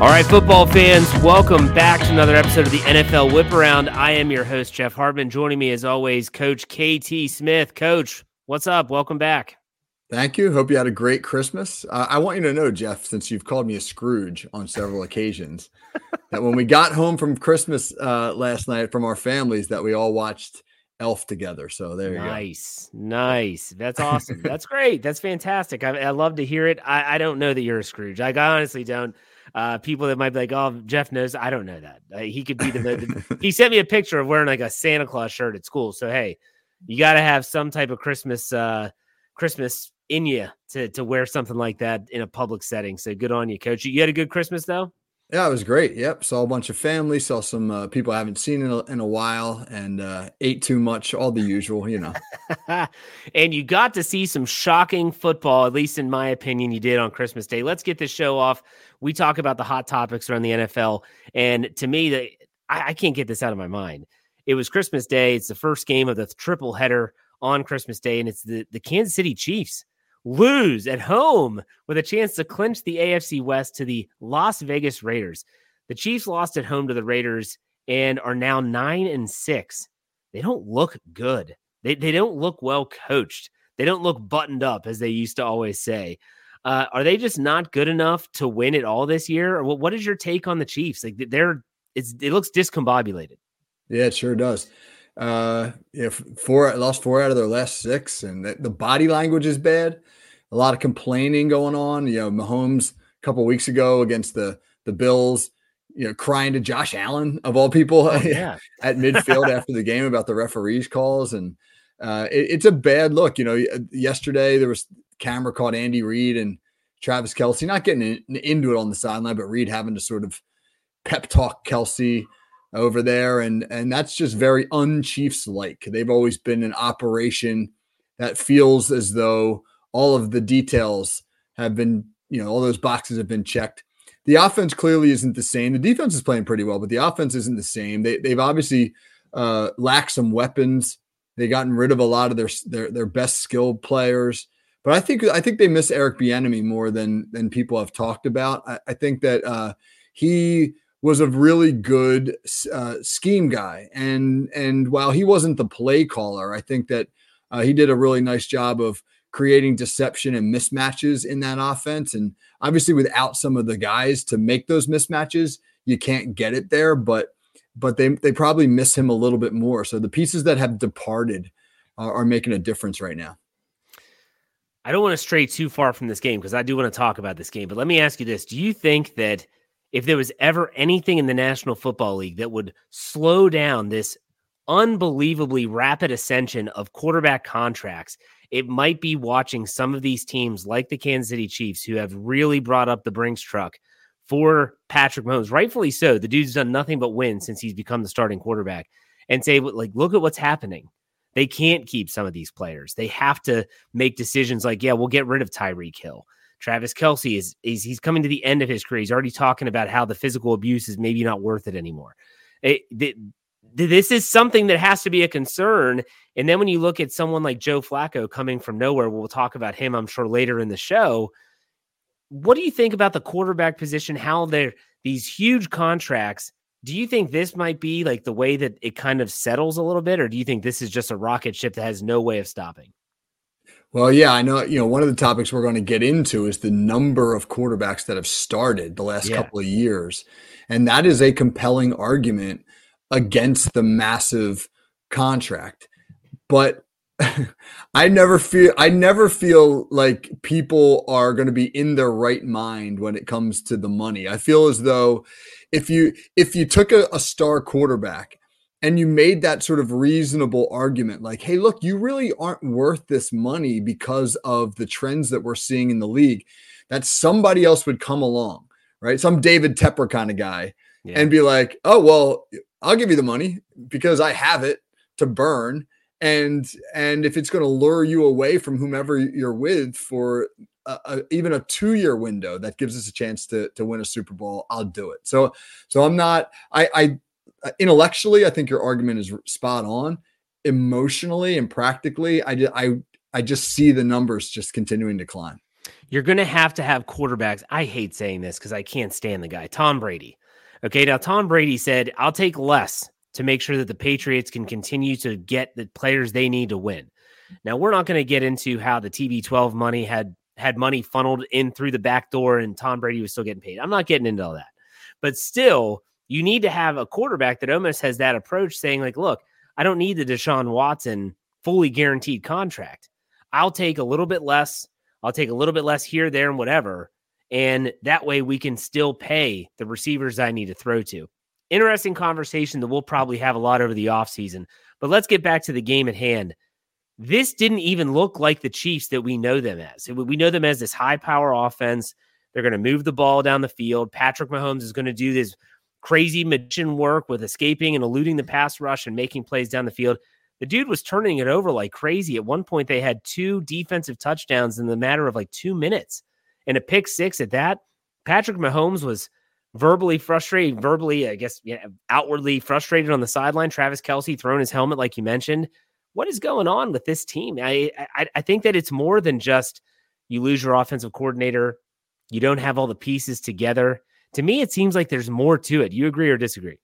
All right, football fans, welcome back to another episode of the NFL Whip Around. I am your host, Jeff Hartman. Joining me, as always, Coach KT Smith. Coach, what's up? Welcome back. Thank you. Hope you had a great Christmas. Uh, I want you to know, Jeff, since you've called me a Scrooge on several occasions, that when we got home from Christmas uh, last night from our families, that we all watched Elf together. So there you nice, go. Nice, nice. That's awesome. That's great. That's fantastic. I, I love to hear it. I, I, don't know that you're a Scrooge. I honestly don't uh, people that might be like, "Oh, Jeff knows." I don't know that. Uh, he could be the, the. he sent me a picture of wearing like a Santa Claus shirt at school. So hey, you got to have some type of Christmas, uh, Christmas in you to to wear something like that in a public setting. So good on you, Coach. You had a good Christmas though. Yeah, it was great. Yep, saw a bunch of family, saw some uh, people I haven't seen in a, in a while, and uh, ate too much, all the usual, you know. and you got to see some shocking football, at least in my opinion, you did on Christmas Day. Let's get this show off. We talk about the hot topics around the NFL, and to me, the, I, I can't get this out of my mind. It was Christmas Day. It's the first game of the triple header on Christmas Day, and it's the the Kansas City Chiefs lose at home with a chance to clinch the AFC West to the Las Vegas Raiders. The Chiefs lost at home to the Raiders and are now nine and six. They don't look good. They, they don't look well coached. They don't look buttoned up, as they used to always say. Uh, are they just not good enough to win it all this year? Or what, is your take on the Chiefs? Like they're it's it looks discombobulated. Yeah, it sure does. Uh, if four lost four out of their last six, and the, the body language is bad. A lot of complaining going on. You know, Mahomes a couple weeks ago against the the Bills, you know, crying to Josh Allen of all people oh, yeah. at midfield after the game about the referees calls, and uh, it, it's a bad look. You know, yesterday there was camera caught Andy Reid and Travis Kelce not getting in, into it on the sideline, but Reid having to sort of pep talk Kelce over there, and and that's just very unchiefs like. They've always been an operation that feels as though all of the details have been, you know, all those boxes have been checked. The offense clearly isn't the same. The defense is playing pretty well, but the offense isn't the same. They they've obviously uh, lacked some weapons. They've gotten rid of a lot of their their their best skilled players. But I think I think they miss Eric Bieniemy more than than people have talked about. I, I think that uh, he was a really good uh, scheme guy, and and while he wasn't the play caller, I think that uh, he did a really nice job of creating deception and mismatches in that offense. And obviously, without some of the guys to make those mismatches, you can't get it there. But but they they probably miss him a little bit more. So the pieces that have departed are, are making a difference right now. I don't want to stray too far from this game because I do want to talk about this game. But let me ask you this: Do you think that if there was ever anything in the National Football League that would slow down this unbelievably rapid ascension of quarterback contracts, it might be watching some of these teams like the Kansas City Chiefs who have really brought up the Brinks truck for Patrick Mahomes, rightfully so. The dude's done nothing but win since he's become the starting quarterback, and say, like, look at what's happening. They can't keep some of these players. They have to make decisions like, yeah, we'll get rid of Tyreek Hill. Travis Kelce is, is he's coming to the end of his career. He's already talking about how the physical abuse is maybe not worth it anymore. It, it, this is something that has to be a concern. And then when you look at someone like Joe Flacco coming from nowhere, we'll talk about him, I'm sure, later in the show. What do you think about the quarterback position? How they're these huge contracts. Do you think this might be like the way that it kind of settles a little bit, or do you think this is just a rocket ship that has no way of stopping? Well, yeah, I know. You know, one of the topics we're going to get into is the number of quarterbacks that have started the last yeah. couple of years. And that is a compelling argument against the massive contract. But I never feel I never feel like people are going to be in their right mind when it comes to the money. I feel as though if you if you took a, a star quarterback and you made that sort of reasonable argument like hey look you really aren't worth this money because of the trends that we're seeing in the league that somebody else would come along right some david tepper kind of guy yeah. and be like oh well i'll give you the money because i have it to burn and and if it's going to lure you away from whomever you're with for a, a, even a two year window that gives us a chance to to win a super bowl i'll do it so so i'm not i i uh, intellectually, I think your argument is spot on. Emotionally and practically, I, I, I just see the numbers just continuing to climb. you're going to have to have quarterbacks. I hate saying this because I can't stand the guy, Tom Brady. Okay, now Tom Brady said, I'll take less to make sure that the Patriots can continue to get the players they need to win. Now, we're not going to get into how the TB12 money had had money funneled in through the back door and Tom Brady was still getting paid. I'm not getting into all that. But still, you need to have a quarterback that almost has that approach saying, like, look, I don't need the Deshaun Watson fully guaranteed contract. I'll take a little bit less. I'll take a little bit less here, there, and whatever. And that way we can still pay the receivers I need to throw to. Interesting conversation that we'll probably have a lot over the offseason. But let's get back to the game at hand. This didn't even look like the Chiefs that we know them as. We know them as this high power offense. They're going to move the ball down the field. Patrick Mahomes is going to do this crazy magician work with escaping and eluding the pass rush and making plays down the field. The dude was turning it over like crazy. At one point, they had two defensive touchdowns in the matter of like two minutes and a pick six at that. Patrick Mahomes was verbally frustrated, verbally, I guess, outwardly frustrated on the sideline. Travis Kelce throwing his helmet, like you mentioned. What is going on with this team? I, I, I think that it's more than just you lose your offensive coordinator, you don't have all the pieces together. To me, it seems like there's more to it. You agree or disagree?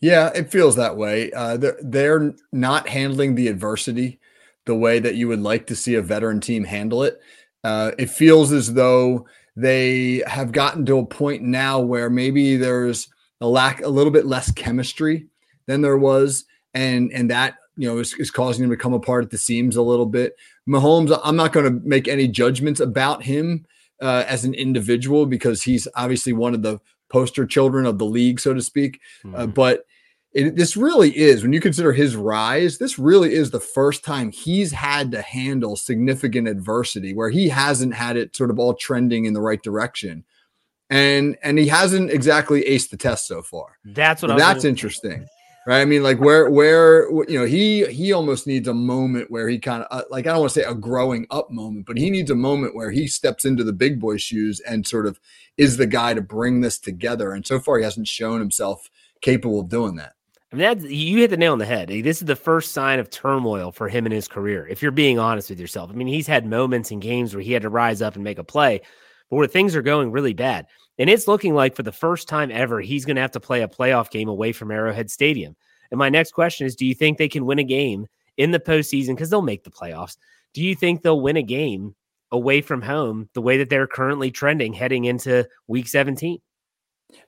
Yeah, it feels that way. Uh, they're, they're not handling the adversity the way that you would like to see a veteran team handle it. Uh, it feels as though they have gotten to a point now where maybe there's a lack, a little bit less chemistry than there was, and and that you know is, is causing them to come apart at the seams a little bit. Mahomes, I'm not going to make any judgments about him uh, as an individual because he's obviously one of the poster children of the league, so to speak. Mm-hmm. Uh, but it, this really is, when you consider his rise, this really is the first time he's had to handle significant adversity where he hasn't had it sort of all trending in the right direction. And and he hasn't exactly aced the test so far. That's what so that's interesting right? I mean, like where where you know he he almost needs a moment where he kind of uh, like I don't want to say a growing up moment, but he needs a moment where he steps into the big boy shoes and sort of is the guy to bring this together. And so far, he hasn't shown himself capable of doing that. I mean, that you hit the nail on the head. This is the first sign of turmoil for him in his career. If you're being honest with yourself, I mean, he's had moments in games where he had to rise up and make a play, but where things are going really bad. And it's looking like for the first time ever, he's going to have to play a playoff game away from Arrowhead Stadium. And my next question is Do you think they can win a game in the postseason? Because they'll make the playoffs. Do you think they'll win a game away from home the way that they're currently trending heading into week 17?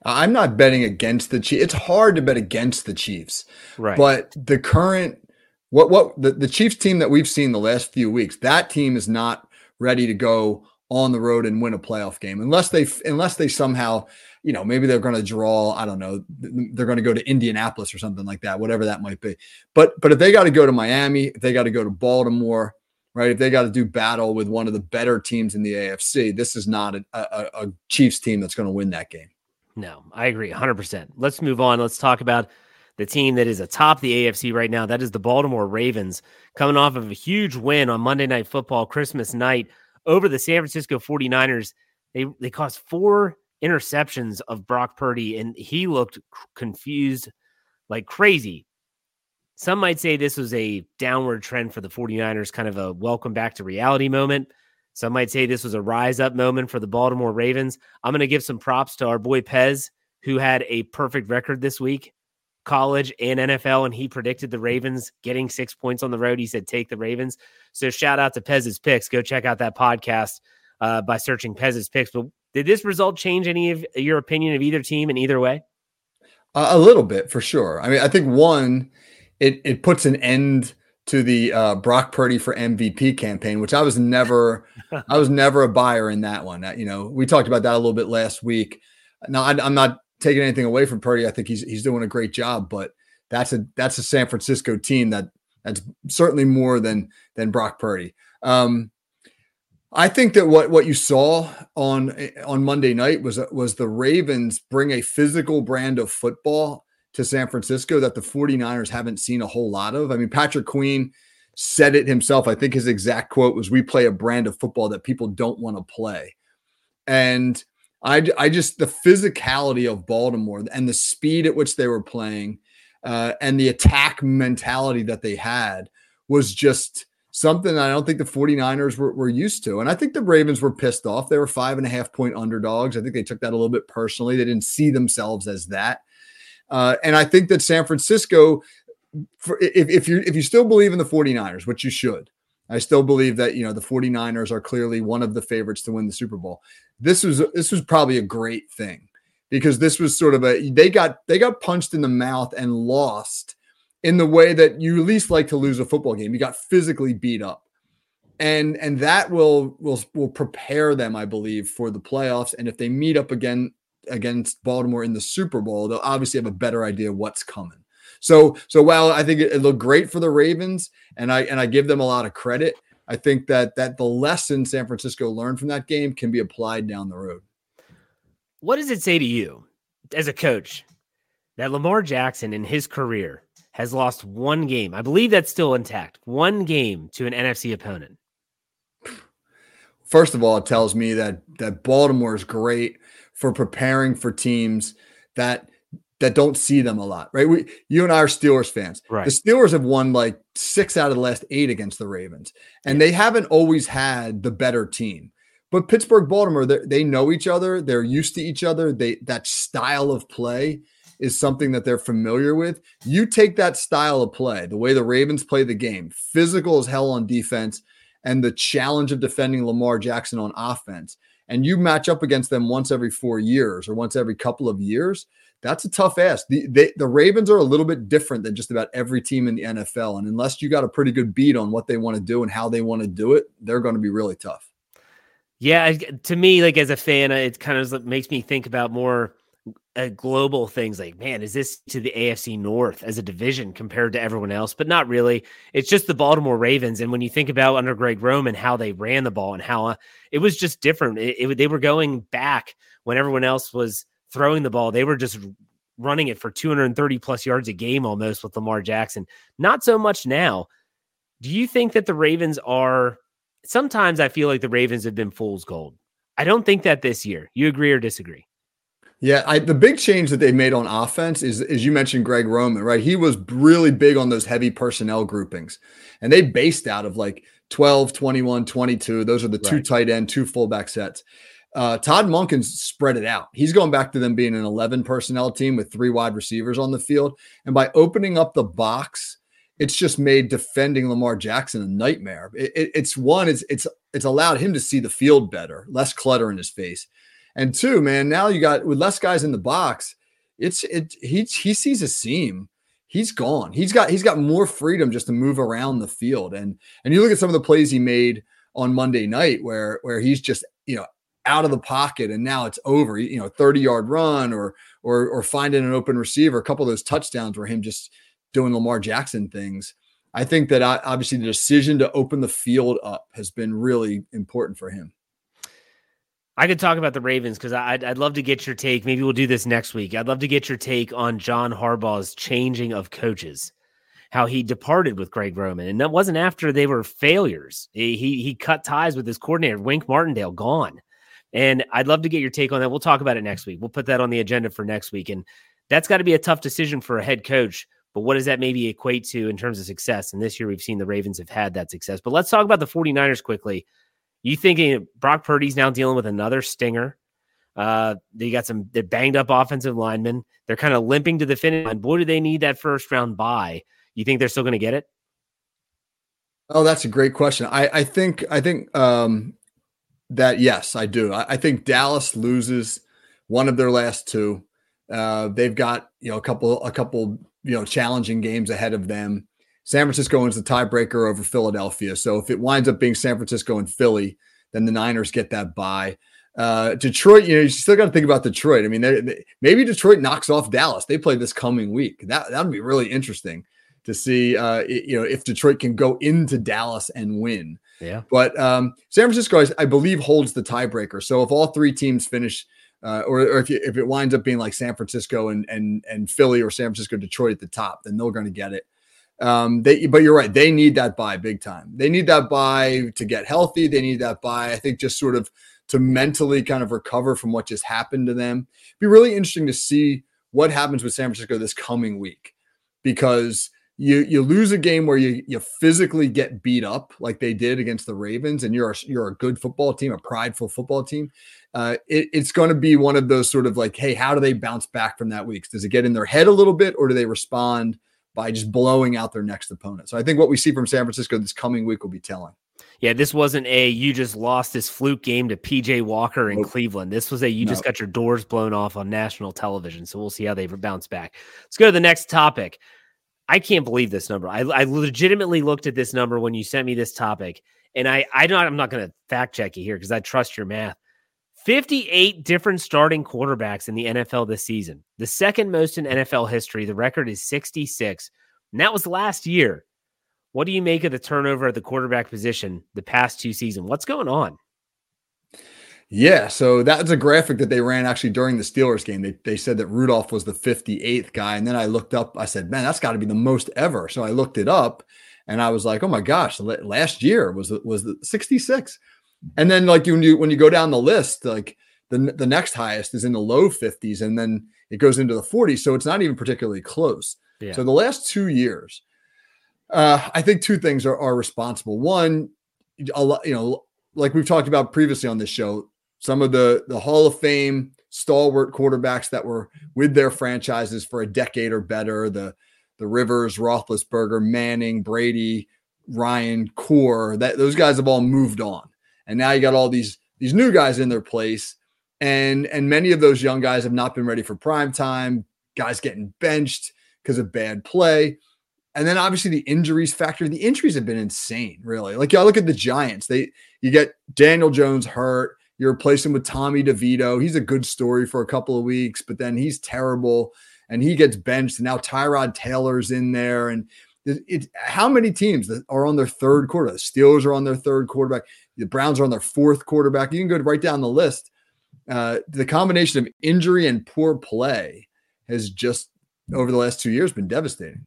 I'm not betting against the Chiefs. It's hard to bet against the Chiefs. Right. But the current what what the, the Chiefs team that we've seen the last few weeks, that team is not ready to go on the road and win a playoff game unless they unless they somehow you know maybe they're going to draw i don't know they're going to go to indianapolis or something like that whatever that might be but but if they got to go to miami if they got to go to baltimore right if they got to do battle with one of the better teams in the afc this is not a, a, a chiefs team that's going to win that game no i agree 100% let's move on let's talk about the team that is atop the AFC right now. That is the Baltimore Ravens coming off of a huge win on Monday Night Football Christmas night over the San Francisco 49ers. They they caused four interceptions of Brock Purdy, and he looked confused like crazy. Some might say this was a downward trend for the 49ers, kind of a welcome back to reality moment. Some might say this was a rise up moment for the Baltimore Ravens. I'm going to give some props to our boy Pez, who had a perfect record this week college and NFL, and he predicted the Ravens getting six points on the road. He said, take the Ravens. So shout out to Pez's picks. Go check out that podcast uh, by searching Pez's picks. But did this result change any of your opinion of either team in either way? Uh, a little bit for sure. I mean, I think one, it it puts an end to the uh, Brock Purdy for MVP campaign, which I was never, I was never a buyer in that one. You know, we talked about that a little bit last week. Now, I, I'm not taking anything away from Purdy. I think he's he's doing a great job, but that's a that's a San Francisco team that that's certainly more than than Brock Purdy. Um, I think that what what you saw on on Monday night was was the Ravens bring a physical brand of football to San Francisco that the 49ers haven't seen a whole lot of. I mean, Patrick Queen said it himself. I think his exact quote was we play a brand of football that people don't want to play. And I, I just the physicality of Baltimore and the speed at which they were playing uh, and the attack mentality that they had was just something I don't think the 49ers were, were used to. And I think the Ravens were pissed off. They were five and a half point underdogs. I think they took that a little bit personally. They didn't see themselves as that. Uh, and I think that San Francisco, for, if, if you if you still believe in the 49ers, which you should, I still believe that you know the 49ers are clearly one of the favorites to win the Super Bowl. This was this was probably a great thing because this was sort of a they got they got punched in the mouth and lost in the way that you at least like to lose a football game. You got physically beat up. And and that will will will prepare them, I believe, for the playoffs. And if they meet up again against Baltimore in the Super Bowl, they'll obviously have a better idea what's coming. So so while I think it, it looked great for the Ravens, and I and I give them a lot of credit, I think that that the lesson San Francisco learned from that game can be applied down the road. What does it say to you as a coach that Lamar Jackson in his career has lost one game. I believe that's still intact. One game to an NFC opponent. First of all, it tells me that that Baltimore is great for preparing for teams that that don't see them a lot, right? We, you and I are Steelers fans. Right. The Steelers have won like six out of the last eight against the Ravens, and yeah. they haven't always had the better team. But Pittsburgh, Baltimore, they know each other. They're used to each other. They that style of play is something that they're familiar with. You take that style of play, the way the Ravens play the game, physical as hell on defense, and the challenge of defending Lamar Jackson on offense, and you match up against them once every four years or once every couple of years. That's a tough ask. The, they, the Ravens are a little bit different than just about every team in the NFL. And unless you got a pretty good beat on what they want to do and how they want to do it, they're going to be really tough. Yeah, to me, like as a fan, it kind of makes me think about more uh, global things like, man, is this to the AFC North as a division compared to everyone else? But not really. It's just the Baltimore Ravens. And when you think about under Greg Roman, how they ran the ball and how uh, it was just different. It, it, they were going back when everyone else was throwing the ball. They were just running it for 230 plus yards a game almost with Lamar Jackson. Not so much now. Do you think that the Ravens are? Sometimes I feel like the Ravens have been fool's gold. I don't think that this year. You agree or disagree? Yeah, I, the big change that they made on offense is, as you mentioned, Greg Roman, right? He was really big on those heavy personnel groupings, and they based out of like 12, 21, 22. Those are the two right. tight end, two fullback sets. Uh, Todd Monken spread it out. He's going back to them being an 11 personnel team with three wide receivers on the field. And by opening up the box, it's just made defending Lamar Jackson a nightmare. It, it, it's one, it's it's it's allowed him to see the field better, less clutter in his face. And two, man, now you got with less guys in the box, it's it he he sees a seam. He's gone. He's got he's got more freedom just to move around the field. And and you look at some of the plays he made on Monday night where where he's just, you know, out of the pocket and now it's over, you know, 30 yard run or or or finding an open receiver, a couple of those touchdowns were him just doing Lamar Jackson things. I think that uh, obviously the decision to open the field up has been really important for him. I could talk about the Ravens because I'd, I'd love to get your take. Maybe we'll do this next week. I'd love to get your take on John Harbaugh's changing of coaches, how he departed with Greg Roman, and that wasn't after they were failures. He he, he cut ties with his coordinator, Wink Martindale, gone. And I'd love to get your take on that. We'll talk about it next week. We'll put that on the agenda for next week. And that's got to be a tough decision for a head coach. But what does that maybe equate to in terms of success? And this year we've seen the Ravens have had that success. But let's talk about the 49ers quickly. You thinking Brock Purdy's now dealing with another stinger? Uh, they got some they banged up offensive linemen. They're kind of limping to the finish line. Boy, do they need that first round bye. You think they're still going to get it? Oh, that's a great question. I, I think I think um, that yes, I do. I, I, think Dallas loses one of their last two. Uh, they've got you know a couple a couple you know challenging games ahead of them. San Francisco wins the tiebreaker over Philadelphia. So if it winds up being San Francisco and Philly, then the Niners get that bye. Uh, Detroit, you know, you still got to think about Detroit. I mean, they, maybe Detroit knocks off Dallas. They play this coming week. That that would be really interesting to see. Uh, you know, if Detroit can go into Dallas and win. Yeah. But um, San Francisco, I believe, holds the tiebreaker. So if all three teams finish, uh, or, or if, you, if it winds up being like San Francisco and and and Philly or San Francisco, Detroit at the top, then they're going to get it. Um, they, but you're right. They need that bye big time. They need that bye to get healthy. They need that bye. I think just sort of to mentally kind of recover from what just happened to them. It'd be really interesting to see what happens with San Francisco this coming week because you you lose a game where you you physically get beat up like they did against the Ravens, and you're a, you're a good football team, a prideful football team. Uh, it, it's going to be one of those sort of like, hey, how do they bounce back from that week? Does it get in their head a little bit, or do they respond by just blowing out their next opponent? So I think what we see from San Francisco this coming week will be telling. Yeah, this wasn't a you just lost this fluke game to PJ Walker in nope. Cleveland. This was a you just got your doors blown off on national television. So we'll see how they bounce back. Let's go to the next topic. I can't believe this number. I, I legitimately looked at this number when you sent me this topic, and I I don't I'm not going to fact check you here because I trust your math. 58 different starting quarterbacks in the NFL this season, the second most in NFL history. The record is 66, and that was last year. What do you make of the turnover at the quarterback position the past two seasons? What's going on? Yeah, so that's a graphic that they ran actually during the Steelers game. They, they said that Rudolph was the 58th guy. And then I looked up, I said, man, that's got to be the most ever. So I looked it up and I was like, oh my gosh, last year was was the 66. And then like when you when you go down the list, like the the next highest is in the low 50s and then it goes into the 40s. So it's not even particularly close. Yeah. So the last two years, uh, I think two things are, are responsible. One, a lot, you know, like we've talked about previously on this show, some of the the Hall of Fame stalwart quarterbacks that were with their franchises for a decade or better. The the Rivers, Roethlisberger, Manning, Brady, Ryan, Core. That those guys have all moved on, and now you got all these these new guys in their place, and and many of those young guys have not been ready for prime time. Guys getting benched because of bad play. And then obviously the injuries factor. The injuries have been insane, really. Like yeah, look at the Giants. They you get Daniel Jones hurt. You replace him with Tommy DeVito. He's a good story for a couple of weeks, but then he's terrible and he gets benched. And now Tyrod Taylor's in there. And it, it, how many teams are on their third quarter? The Steelers are on their third quarterback. The Browns are on their fourth quarterback. You can go right down the list. Uh, the combination of injury and poor play has just over the last two years been devastating.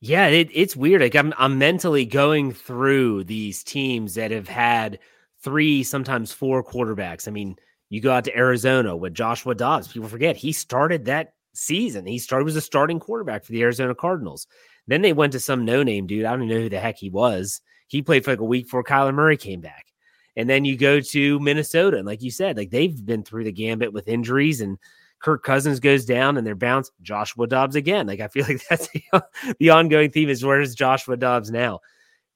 Yeah, it, it's weird. Like I'm, I'm mentally going through these teams that have had – three, sometimes four quarterbacks. I mean, you go out to Arizona with Joshua Dobbs. People forget he started that season. He started was a starting quarterback for the Arizona Cardinals. Then they went to some no name dude. I don't even know who the heck he was. He played for like a week before Kyler Murray came back. And then you go to Minnesota, and like you said, like they've been through the gambit with injuries, and Kirk Cousins goes down, and they're bounced. Joshua Dobbs again. Like I feel like that's the, the ongoing theme is where's Joshua Dobbs now?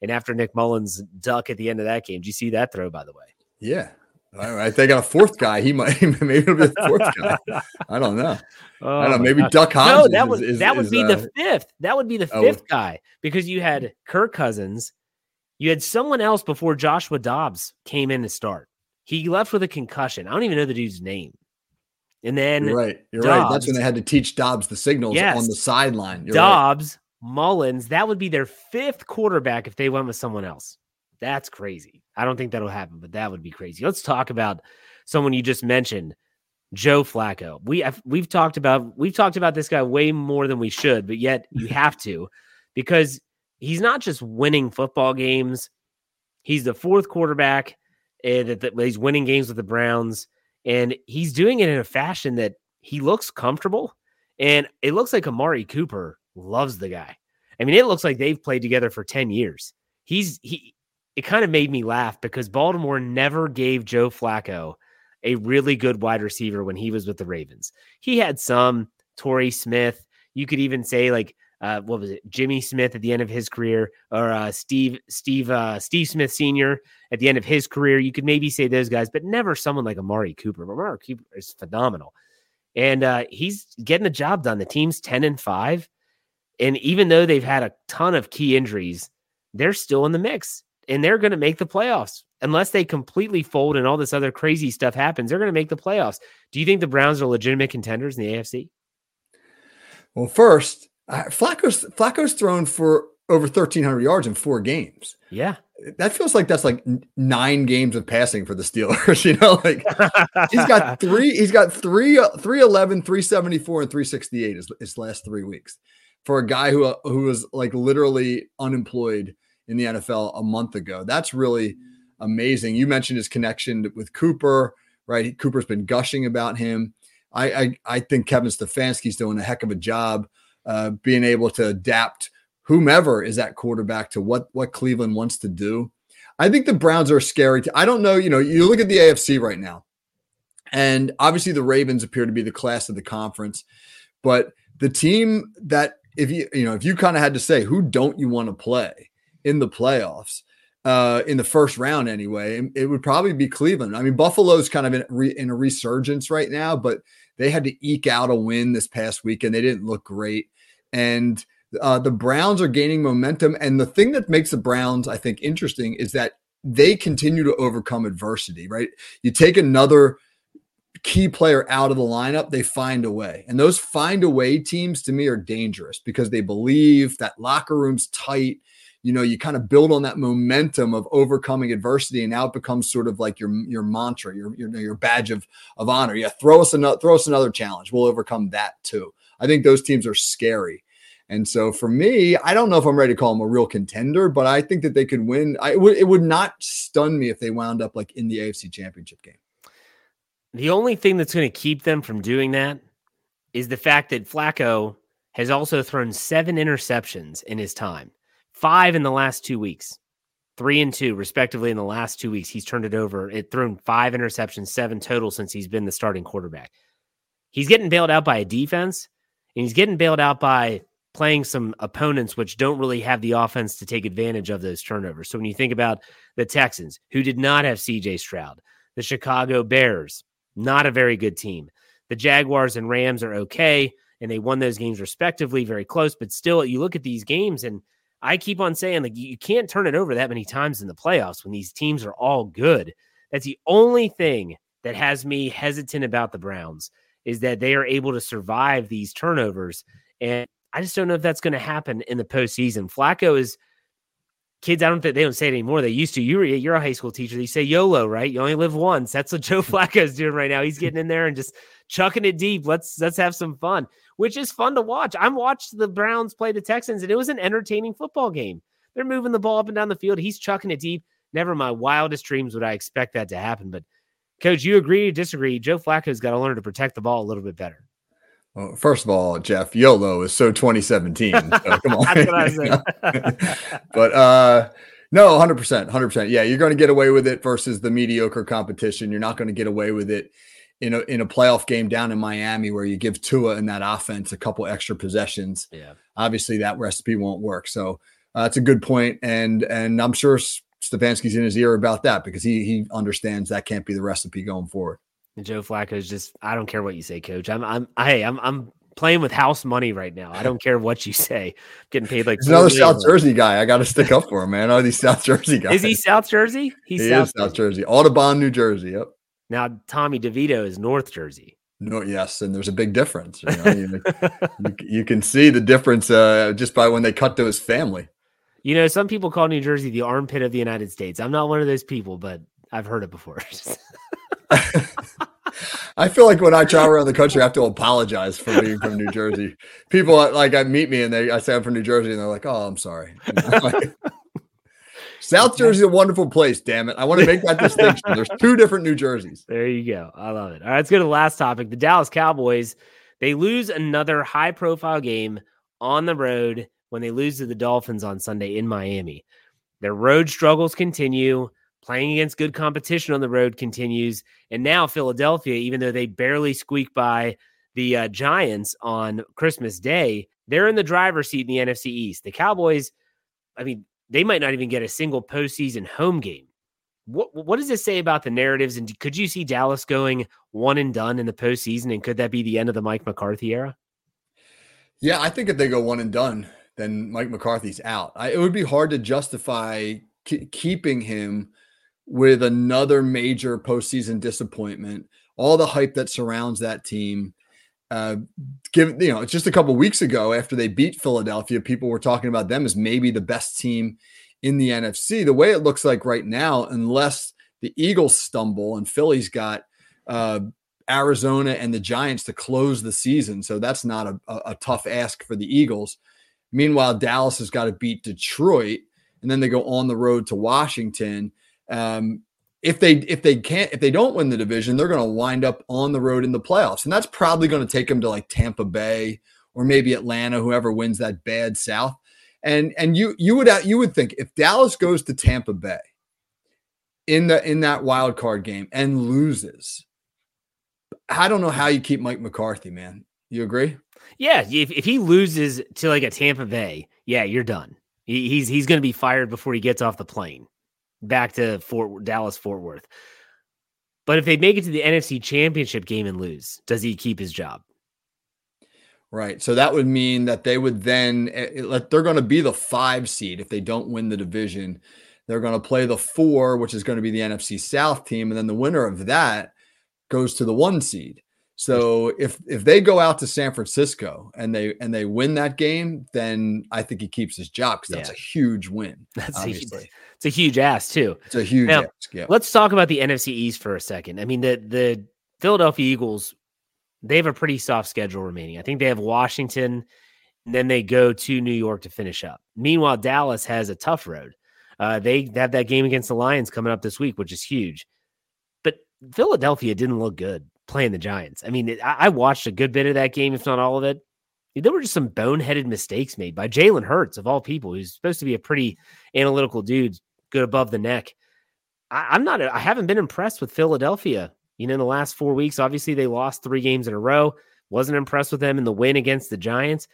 And after Nick Mullens duck at the end of that game, do you see that throw, by the way? Yeah. All right. They got a fourth guy. He might maybe it'll be the fourth guy. I don't know. Oh I don't know. Maybe. Duck Hodges. No, that would that would is, be uh, the fifth. That would be the oh. fifth oh. guy because you had Kirk Cousins, you had someone else before Joshua Dobbs came in to start. He left with a concussion. I don't even know the dude's name. And then you're right. You're Dobbs, right. That's when they had to teach Dobbs the signals yes. on the sideline. You're Dobbs Mullens, that would be their fifth quarterback if they went with someone else. That's crazy. I don't think that'll happen, but that would be crazy. Let's talk about someone you just mentioned, Joe Flacco. We have, we've talked about we've talked about this guy way more than we should, but yet you have to because he's not just winning football games. He's the fourth quarterback eh, that, that he's winning games with the Browns, and he's doing it in a fashion that he looks comfortable. And it looks like Amari Cooper loves the guy. I mean, it looks like they've played together for 10 years. He's he it kind of made me laugh because Baltimore never gave Joe Flacco a really good wide receiver when he was with the Ravens. He had some Torrey Smith. You could even say like uh, what was it, Jimmy Smith at the end of his career, or uh, Steve Steve uh, Steve Smith Senior at the end of his career. You could maybe say those guys, but never someone like Amari Cooper. Amari Cooper is phenomenal, and uh, he's getting the job done. The team's ten and five. And even though they've had a ton of key injuries, they're still in the mix and they're going to make the playoffs. Unless they completely fold and all this other crazy stuff happens, they're going to make the playoffs. Do you think the Browns are legitimate contenders in the AFC? Well, first, uh, Flacco's Flacco's thrown for over 1300 yards in four games. Yeah. That feels like that's like nine games of passing for the Steelers, you know, like he's got three, he's got three, 311, 374 and 368 his, his last three weeks for a guy who uh, who was like literally unemployed in the NFL a month ago. That's really amazing. You mentioned his connection with Cooper, right? Cooper's been gushing about him. I I, I think Kevin Stefanski's doing a heck of a job uh, being able to adapt whomever is that quarterback to what what Cleveland wants to do. I think the Browns are scary. To, I don't know. You know, you look at the AFC right now, and obviously the Ravens appear to be the class of the conference, but the team that if you you know if you kind of had to say who don't you want to play in the playoffs uh in the first round anyway it would probably be cleveland i mean buffalo's kind of in, re, in a resurgence right now but they had to eke out a win this past week and they didn't look great and uh, the browns are gaining momentum and the thing that makes the browns i think interesting is that they continue to overcome adversity right you take another key player out of the lineup, they find a way. And those find a way teams to me are dangerous because they believe that locker room's tight. You know, you kind of build on that momentum of overcoming adversity, and now it becomes sort of like your your mantra, your your, your badge of of honor. Yeah, throw us another throw us another challenge. We'll overcome that too. I think those teams are scary. And so for me, I don't know if I'm ready to call them a real contender, but I think that they could win. I would it would not stun me if they wound up like in the AFC Championship game. The only thing that's going to keep them from doing that is the fact that Flacco has also thrown seven interceptions in his time, five in the last two weeks, three and two, respectively, in the last two weeks. He's turned it over. It thrown five interceptions, seven total since he's been the starting quarterback. He's getting bailed out by a defense, and he's getting bailed out by playing some opponents which don't really have the offense to take advantage of those turnovers. So when you think about the Texans, who did not have CJ Stroud, the Chicago Bears, not a very good team. The Jaguars and Rams are okay, and they won those games respectively, very close. But still, you look at these games, and I keep on saying, like, you can't turn it over that many times in the playoffs when these teams are all good. That's the only thing that has me hesitant about the Browns is that they are able to survive these turnovers. And I just don't know if that's going to happen in the postseason. Flacco is kids, I don't think they don't say it anymore. They used to. You're you're a high school teacher. They say YOLO, right? You only live once. That's what Joe Flacco is doing right now. He's getting in there and just chucking it deep. Let's let's have some fun, which is fun to watch. I'm watched the Browns play the Texans, and it was an entertaining football game. They're moving the ball up and down the field. He's chucking it deep. Never in my wildest dreams would I expect that to happen. But coach, you agree or disagree? Joe Flacco's got to learn to protect the ball a little bit better. Well, first of all, Jeff, YOLO is so 2017. So come on. That's what I but uh no, 100%, 100%. Yeah, you're going to get away with it versus the mediocre competition. You're not going to get away with it in a in a playoff game down in Miami where you give Tua and that offense a couple extra possessions. Yeah. Obviously that recipe won't work. So, uh, that's a good point and and I'm sure Stefanski's in his ear about that because he he understands that can't be the recipe going forward. And Joe Flacco is just I don't care what you say, coach. I'm I'm hey, I'm I'm playing with house money right now. I don't care what you say. I'm getting paid like another South Jersey guy. I got to stick up for him, man. All these South Jersey guys. Is he South Jersey? He's he South, is South Jersey. Audubon, New Jersey. Yep. Now Tommy DeVito is North Jersey. No, yes, and there's a big difference. You, know? you, you, you, can see the difference uh, just by when they cut to his family. You know, some people call New Jersey the armpit of the United States. I'm not one of those people, but I've heard it before. I feel like when I travel around the country, I have to apologize for being from New Jersey. People like I meet me and they I say I'm from New Jersey and they're like, "Oh, I'm sorry." South Jersey is a wonderful place. Damn it! I want to make that distinction. There's two different New Jerseys. There you go. I love it. All right, let's go to the last topic. The Dallas Cowboys they lose another high profile game on the road when they lose to the Dolphins on Sunday in Miami. Their road struggles continue playing against good competition on the road continues. And now Philadelphia, even though they barely squeak by the uh, Giants on Christmas Day, they're in the driver's seat in the NFC East. The Cowboys, I mean, they might not even get a single postseason home game. What what does this say about the narratives? And could you see Dallas going one and done in the postseason? And could that be the end of the Mike McCarthy era? Yeah, I think if they go one and done, then Mike McCarthy's out. I, it would be hard to justify keeping him with another major postseason disappointment, all the hype that surrounds that team. Uh, give you know, just a couple weeks ago after they beat Philadelphia, people were talking about them as maybe the best team in the NFC. The way it looks like right now, unless the Eagles stumble and Philly's got uh, Arizona and the Giants to close the season, so that's not a, a, a tough ask for the Eagles. Meanwhile, Dallas has got to beat Detroit, and then they go on the road to Washington. Um, if they if they can't if they don't win the division, they're going to wind up on the road in the playoffs, and that's probably going to take them to like Tampa Bay or maybe Atlanta, whoever wins that bad South. And and you you would you would think if Dallas goes to Tampa Bay in the in that wild card game and loses, I don't know how you keep Mike McCarthy, man. You agree? Yeah, if, if he loses to like a Tampa Bay, yeah, you're done. He, he's he's going to be fired before he gets off the plane back to Fort Dallas Fort Worth. But if they make it to the NFC Championship game and lose, does he keep his job? Right. So that would mean that they would then eh, eh, they're going to be the 5 seed if they don't win the division. They're going to play the 4, which is going to be the NFC South team and then the winner of that goes to the 1 seed. So if if they go out to San Francisco and they and they win that game, then I think he keeps his job because that's yeah. a huge win. That's obviously. A, it's a huge ass too. It's a huge now, ask. Yeah. Let's talk about the NFC East for a second. I mean the the Philadelphia Eagles, they have a pretty soft schedule remaining. I think they have Washington, and then they go to New York to finish up. Meanwhile, Dallas has a tough road. Uh, they have that game against the Lions coming up this week, which is huge. But Philadelphia didn't look good playing the Giants. I mean, I, I watched a good bit of that game, if not all of it. There were just some boneheaded mistakes made by Jalen Hurts, of all people, who's supposed to be a pretty analytical dude, good above the neck. I, am not, I haven't been impressed with Philadelphia. You know, in the last four weeks, obviously they lost three games in a row. Wasn't impressed with them in the win against the Giants.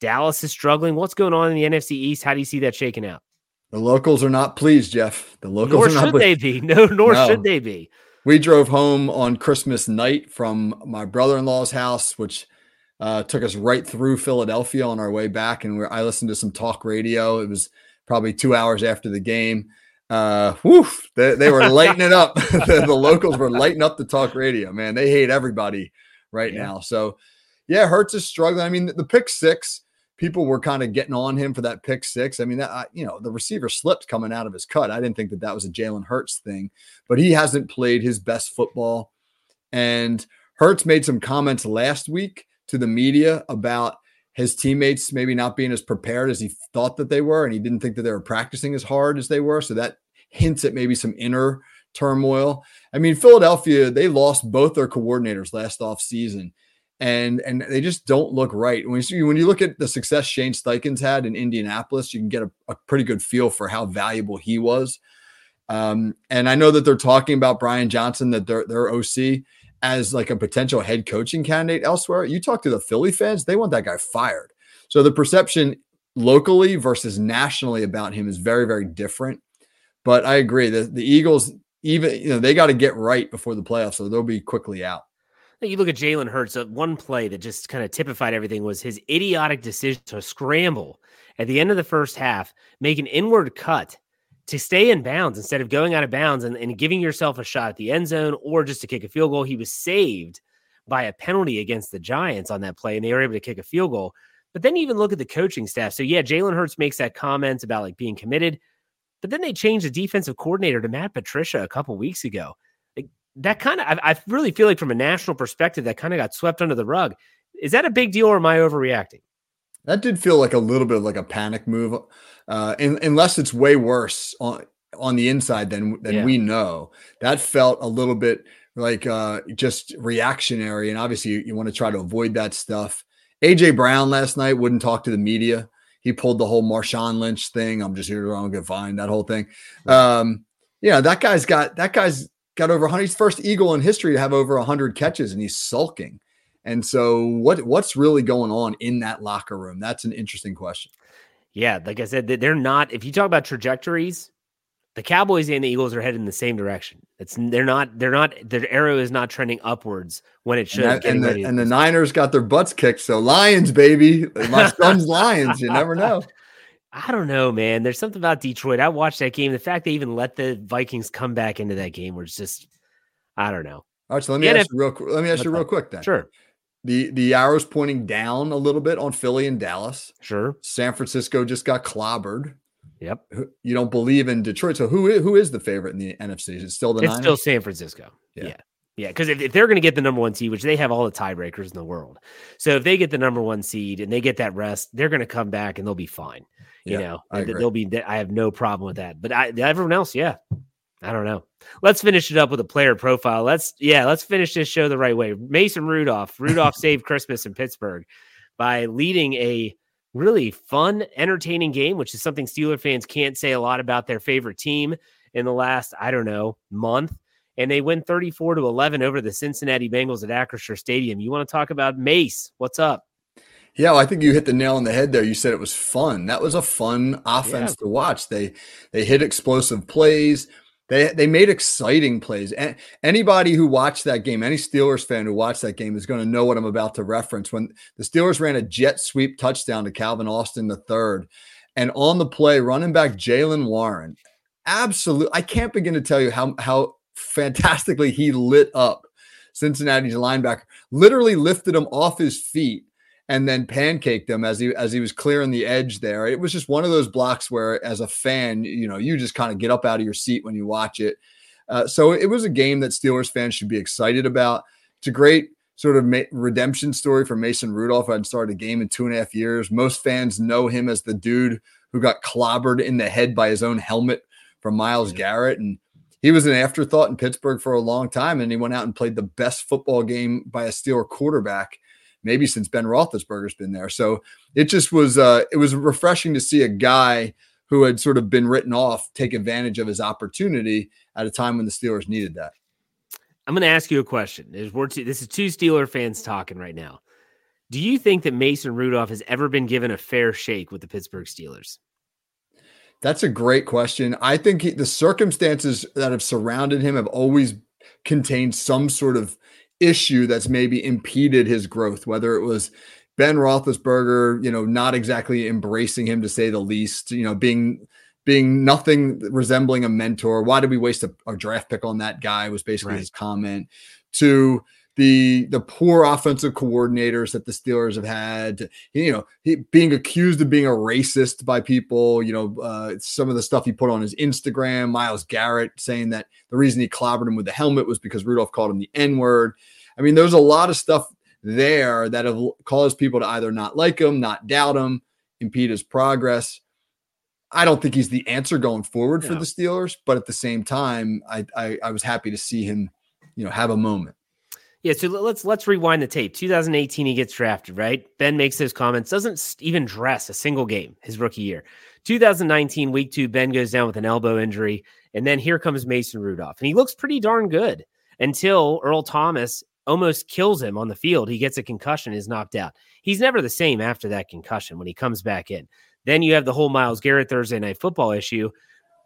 Dallas is struggling. What's going on in the NFC East? How do you see that shaking out? The locals are not pleased, Jeff. The locals nor are not should they be. No, nor no. should they be we drove home on Christmas night from my brother in law's house, which uh, took us right through Philadelphia on our way back. And I listened to some talk radio. It was probably two hours after the game. Uh, whew, they, they were lighting it up. the, the, locals were lighting up the talk radio, man. They hate everybody right yeah. now. So, yeah, Hurts is struggling. I mean, the, the pick six people were kind of getting on him for that pick six. I mean, that, you know, the receiver slipped coming out of his cut. I didn't think that that was a Jalen Hurts thing, but he hasn't played his best football. And Hurts made some comments last week to the media about his teammates maybe not being as prepared as he thought that they were, and he didn't think that they were practicing as hard as they were. So that hints at maybe some inner turmoil. I mean, Philadelphia, they lost both their coordinators last off season and and they just don't look right. When you when you look at the success Shane Steichen's had in Indianapolis, you can get a, a pretty good feel for how valuable he was. Um, and I know that they're talking about Brian Johnson, that their their OC as like a potential head coaching candidate elsewhere. You talk to the Philly fans, they want that guy fired. So the perception locally versus nationally about him is very very different. But I agree that the Eagles, even you know, they got to get right before the playoffs, so they'll be quickly out. You look at Jalen Hurts. One play that just kind of typified everything was his idiotic decision to scramble at the end of the first half, make an inward cut to stay in bounds instead of going out of bounds and, and giving yourself a shot at the end zone or just to kick a field goal. He was saved by a penalty against the Giants on that play, and they were able to kick a field goal. But then even look at the coaching staff. So yeah, Jalen Hurts makes that comment about like being committed, but then they changed the defensive coordinator to Matt Patricia a couple weeks ago that kind of I, I, really feel like from a national perspective that kind of got swept under the rug. Is that a big deal or am I overreacting? That did feel like a little bit like a panic move, uh, in, unless it's way worse on on the inside than than yeah. we know. That felt a little bit like uh, just reactionary, and obviously you, you want to try to avoid that stuff. AJ Brown last night wouldn't talk to the media. He pulled the whole Marshawn Lynch thing. I'm just here to get fined. That whole thing. Um, yeah, that guy's got that guy's got over 100. He's first Eagle in history to have over 100 catches, and he's sulking. And so, what what's really going on in that locker room? That's an interesting question. Yeah, like I said, they're not. If you talk about trajectories, the Cowboys and the Eagles are headed in the same direction. It's they're not. They're not. Their arrow is not trending upwards when it should. And, that, and the, and the Niners got their butts kicked. So Lions, baby, my son's Lions. You never know. I don't know, man. There's something about Detroit. I watched that game. The fact they even let the Vikings come back into that game was just, I don't know. All right, so let me ask you real. Let me ask you real quick then. Sure. The the arrows pointing down a little bit on Philly and Dallas. Sure. San Francisco just got clobbered. Yep. You don't believe in Detroit. So who who is the favorite in the NFC? Is it still the? It's Niners? still San Francisco. Yeah. yeah. Yeah, because if, if, they're going to get the number one seed, which they have all the tiebreakers in the world, so if they get the number one seed and they get that rest, they're going to come back and they'll be fine. You yeah, know, I they'll be. I have no problem with that. But I, everyone else, yeah, I don't know. Let's finish it up with a player profile. Let's yeah, let's finish this show the right way. Mason Rudolph. Rudolph saved Christmas in Pittsburgh by leading a really fun, entertaining game, which is something Steeler fans can't say a lot about their favorite team in the last, I don't know, month. And they win 34 to 11 over the Cincinnati Bengals at Acrisure Stadium. You want to talk about Mace? What's up? Yeah, well, I think you hit the nail on the head there. You said it was fun. That was a fun offense yeah. to watch. They they hit explosive plays. They they made exciting plays. And anybody who watched that game, any Steelers fan who watched that game is going to know what I'm about to reference. When the Steelers ran a jet sweep touchdown to Calvin Austin the third, and on the play, running back Jaylen Warren, absolute. I can't begin to tell you how how fantastically he lit up Cincinnati's linebacker. Literally lifted him off his feet and then pancaked him as he as he was clearing the edge there. It was just one of those blocks where, as a fan, you know, you just kind of get up out of your seat when you watch it. Uh, so it was a game that Steelers fans should be excited about. It's a great sort of ma- redemption story for Mason Rudolph. I hadn't started a game in two and a half years. Most fans know him as the dude who got clobbered in the head by his own helmet from Myles Garrett, and he was an afterthought in Pittsburgh for a long time. And he went out and played the best football game by a Steeler quarterback maybe since Ben Roethlisberger's been there. So it just was uh, it was refreshing to see a guy who had sort of been written off take advantage of his opportunity at a time when the Steelers needed that. I'm going to ask you a question. This is two Steeler fans talking right now. Do you think that Mason Rudolph has ever been given a fair shake with the Pittsburgh Steelers? That's a great question. I think he, the circumstances that have surrounded him have always contained some sort of issue that's maybe impeded his growth, whether it was Ben Roethlisberger, you know, not exactly embracing him to say the least, you know, being being nothing resembling a mentor. Why did we waste a, a draft pick on that guy? Was basically right. his comment to the the poor offensive coordinators that the Steelers have had, you know, he, being accused of being a racist by people, you know, uh, some of the stuff he put on his Instagram, Myles Garrett saying that the reason he clobbered him with the helmet was because Rudolph called him the N word. I mean, there's a lot of stuff there that have caused people to either not like him, not doubt him, impede his progress. I don't think he's the answer going forward for the Steelers, but at the same time, I, I I was happy to see him, you know, have a moment. Yeah, so let's let's rewind the tape. 2018, he gets drafted, right? Ben makes those comments, doesn't even dress a single game his rookie year. 2019, week two, Ben goes down with an elbow injury, and then here comes Mason Rudolph, and he looks pretty darn good until Earl Thomas almost kills him on the field. He gets a concussion, is knocked out. He's never the same after that concussion when he comes back in. Then you have the whole Myles Garrett Thursday night football issue.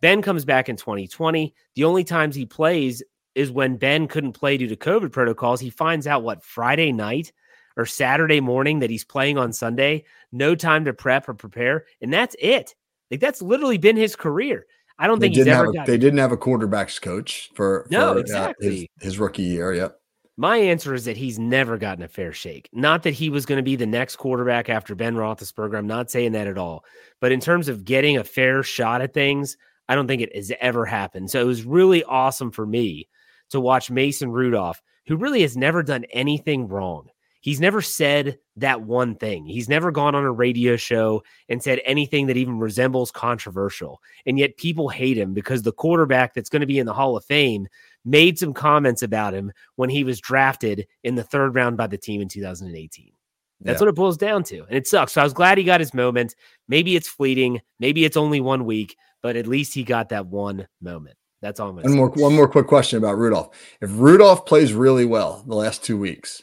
Ben comes back in 2020. The only times he plays is when Ben couldn't play due to COVID protocols. He finds out what Friday night or Saturday morning that he's playing on Sunday, no time to prep or prepare, and that's it. Like that's literally been his career. I don't they think he's ever. A, they didn't have a quarterbacks coach for, no for, exactly uh, his, his, rookie year. Yep. My answer is that he's never gotten a fair shake. Not that he was going to be the next quarterback after Ben Roethlisberger. I'm not saying that at all. But in terms of getting a fair shot at things, I don't think it has ever happened. So it was really awesome for me to watch Mason Rudolph, who really has never done anything wrong. He's never said that one thing. He's never gone on a radio show and said anything that even resembles controversial. And yet people hate him because the quarterback that's going to be in the Hall of Fame made some comments about him when he was drafted in the third round by the team in 2018. That's yeah. what it boils down to. And it sucks. So I was glad he got his moment. Maybe it's fleeting. Maybe it's only one week, but at least he got that one moment. That's all I'm one more one more quick question about Rudolph. If Rudolph plays really well the last two weeks,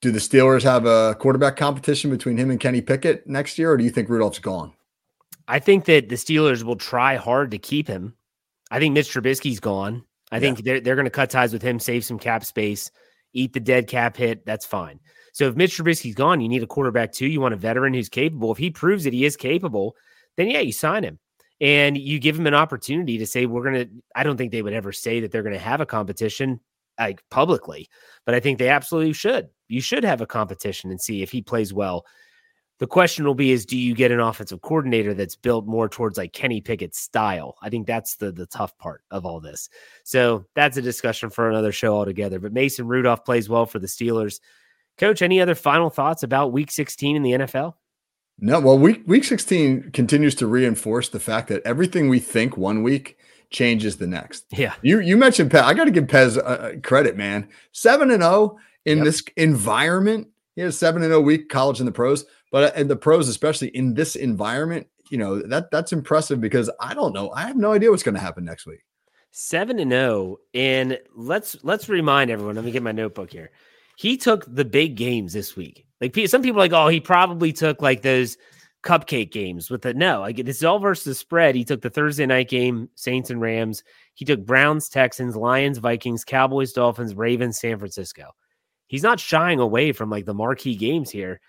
do the Steelers have a quarterback competition between him and Kenny Pickett next year, or do you think Rudolph's gone? I think that the Steelers will try hard to keep him. I think Mitch Trubisky's gone. I yeah. think they're they're going to cut ties with him, save some cap space, eat the dead cap hit. That's fine. So if Mitch Trubisky's gone, you need a quarterback too. You want a veteran who's capable. If he proves that he is capable, then yeah, you sign him and you give him an opportunity to say we're going to i don't think they would ever say that they're going to have a competition like publicly but i think they absolutely should. You should have a competition and see if he plays well. The question will be is do you get an offensive coordinator that's built more towards like kenny pickett's style? I think that's the the tough part of all this. So that's a discussion for another show altogether but mason rudolph plays well for the steelers. Coach any other final thoughts about week 16 in the nfl no, well, week week 16 continues to reinforce the fact that everything we think one week changes the next. Yeah. You you mentioned Pez. I got to give Pez uh, uh, credit, man. 7 and 0 in yep. this environment. He has a 7 and 0 week college in the pros. But and the pros, especially in this environment, you know that that's impressive because I don't know. I have no idea what's going to happen next week. Seven and zero, oh, and let's let's remind everyone. Let me get my notebook here. He took the big games this week. Like some people like, oh, he probably took like those cupcake games with the no. Like this is all versus the spread. He took the Thursday night game, Saints and Rams. He took Browns, Texans, Lions, Vikings, Cowboys, Dolphins, Ravens, San Francisco. He's not shying away from like the marquee games here.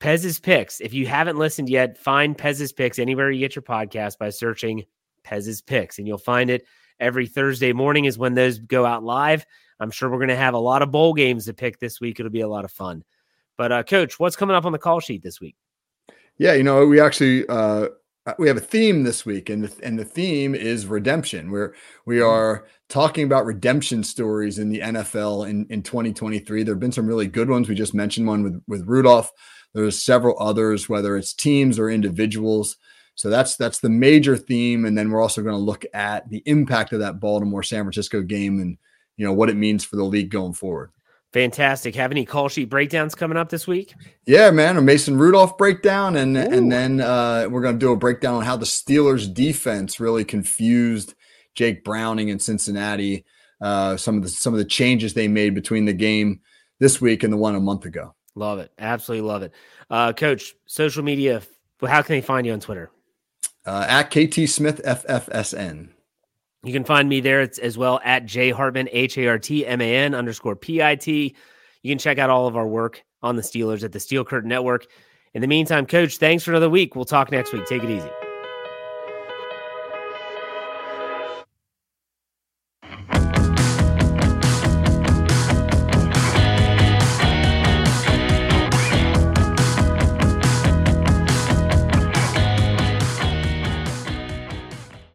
Pez's picks. If you haven't listened yet, find Pez's picks anywhere you get your podcast by searching Pez's picks, and you'll find it every Thursday morning is when those go out live. I'm sure we're going to have a lot of bowl games to pick this week. It'll be a lot of fun. But uh, coach, what's coming up on the call sheet this week? Yeah, you know, we actually uh, we have a theme this week, and the, and the theme is redemption. Where we mm-hmm. are talking about redemption stories in the NFL in, in 2023. There have been some really good ones. We just mentioned one with with Rudolph. There's several others, whether it's teams or individuals. So that's that's the major theme, and then we're also going to look at the impact of that Baltimore San Francisco game and you know what it means for the league going forward. Fantastic. Have any call sheet breakdowns coming up this week? Yeah, man. A Mason Rudolph breakdown, and Ooh. and then uh, we're going to do a breakdown on how the Steelers defense really confused Jake Browning in Cincinnati. Uh, some of the some of the changes they made between the game this week and the one a month ago. Love it. Absolutely love it. Uh, Coach, social media. How can they find you on Twitter? Uh, at KT Smith FFSN. You can find me there as well at J Hartman, H A R T M A N underscore P I T. You can check out all of our work on the Steelers at the Steel Curtain Network. In the meantime, coach, thanks for another week. We'll talk next week. Take it easy.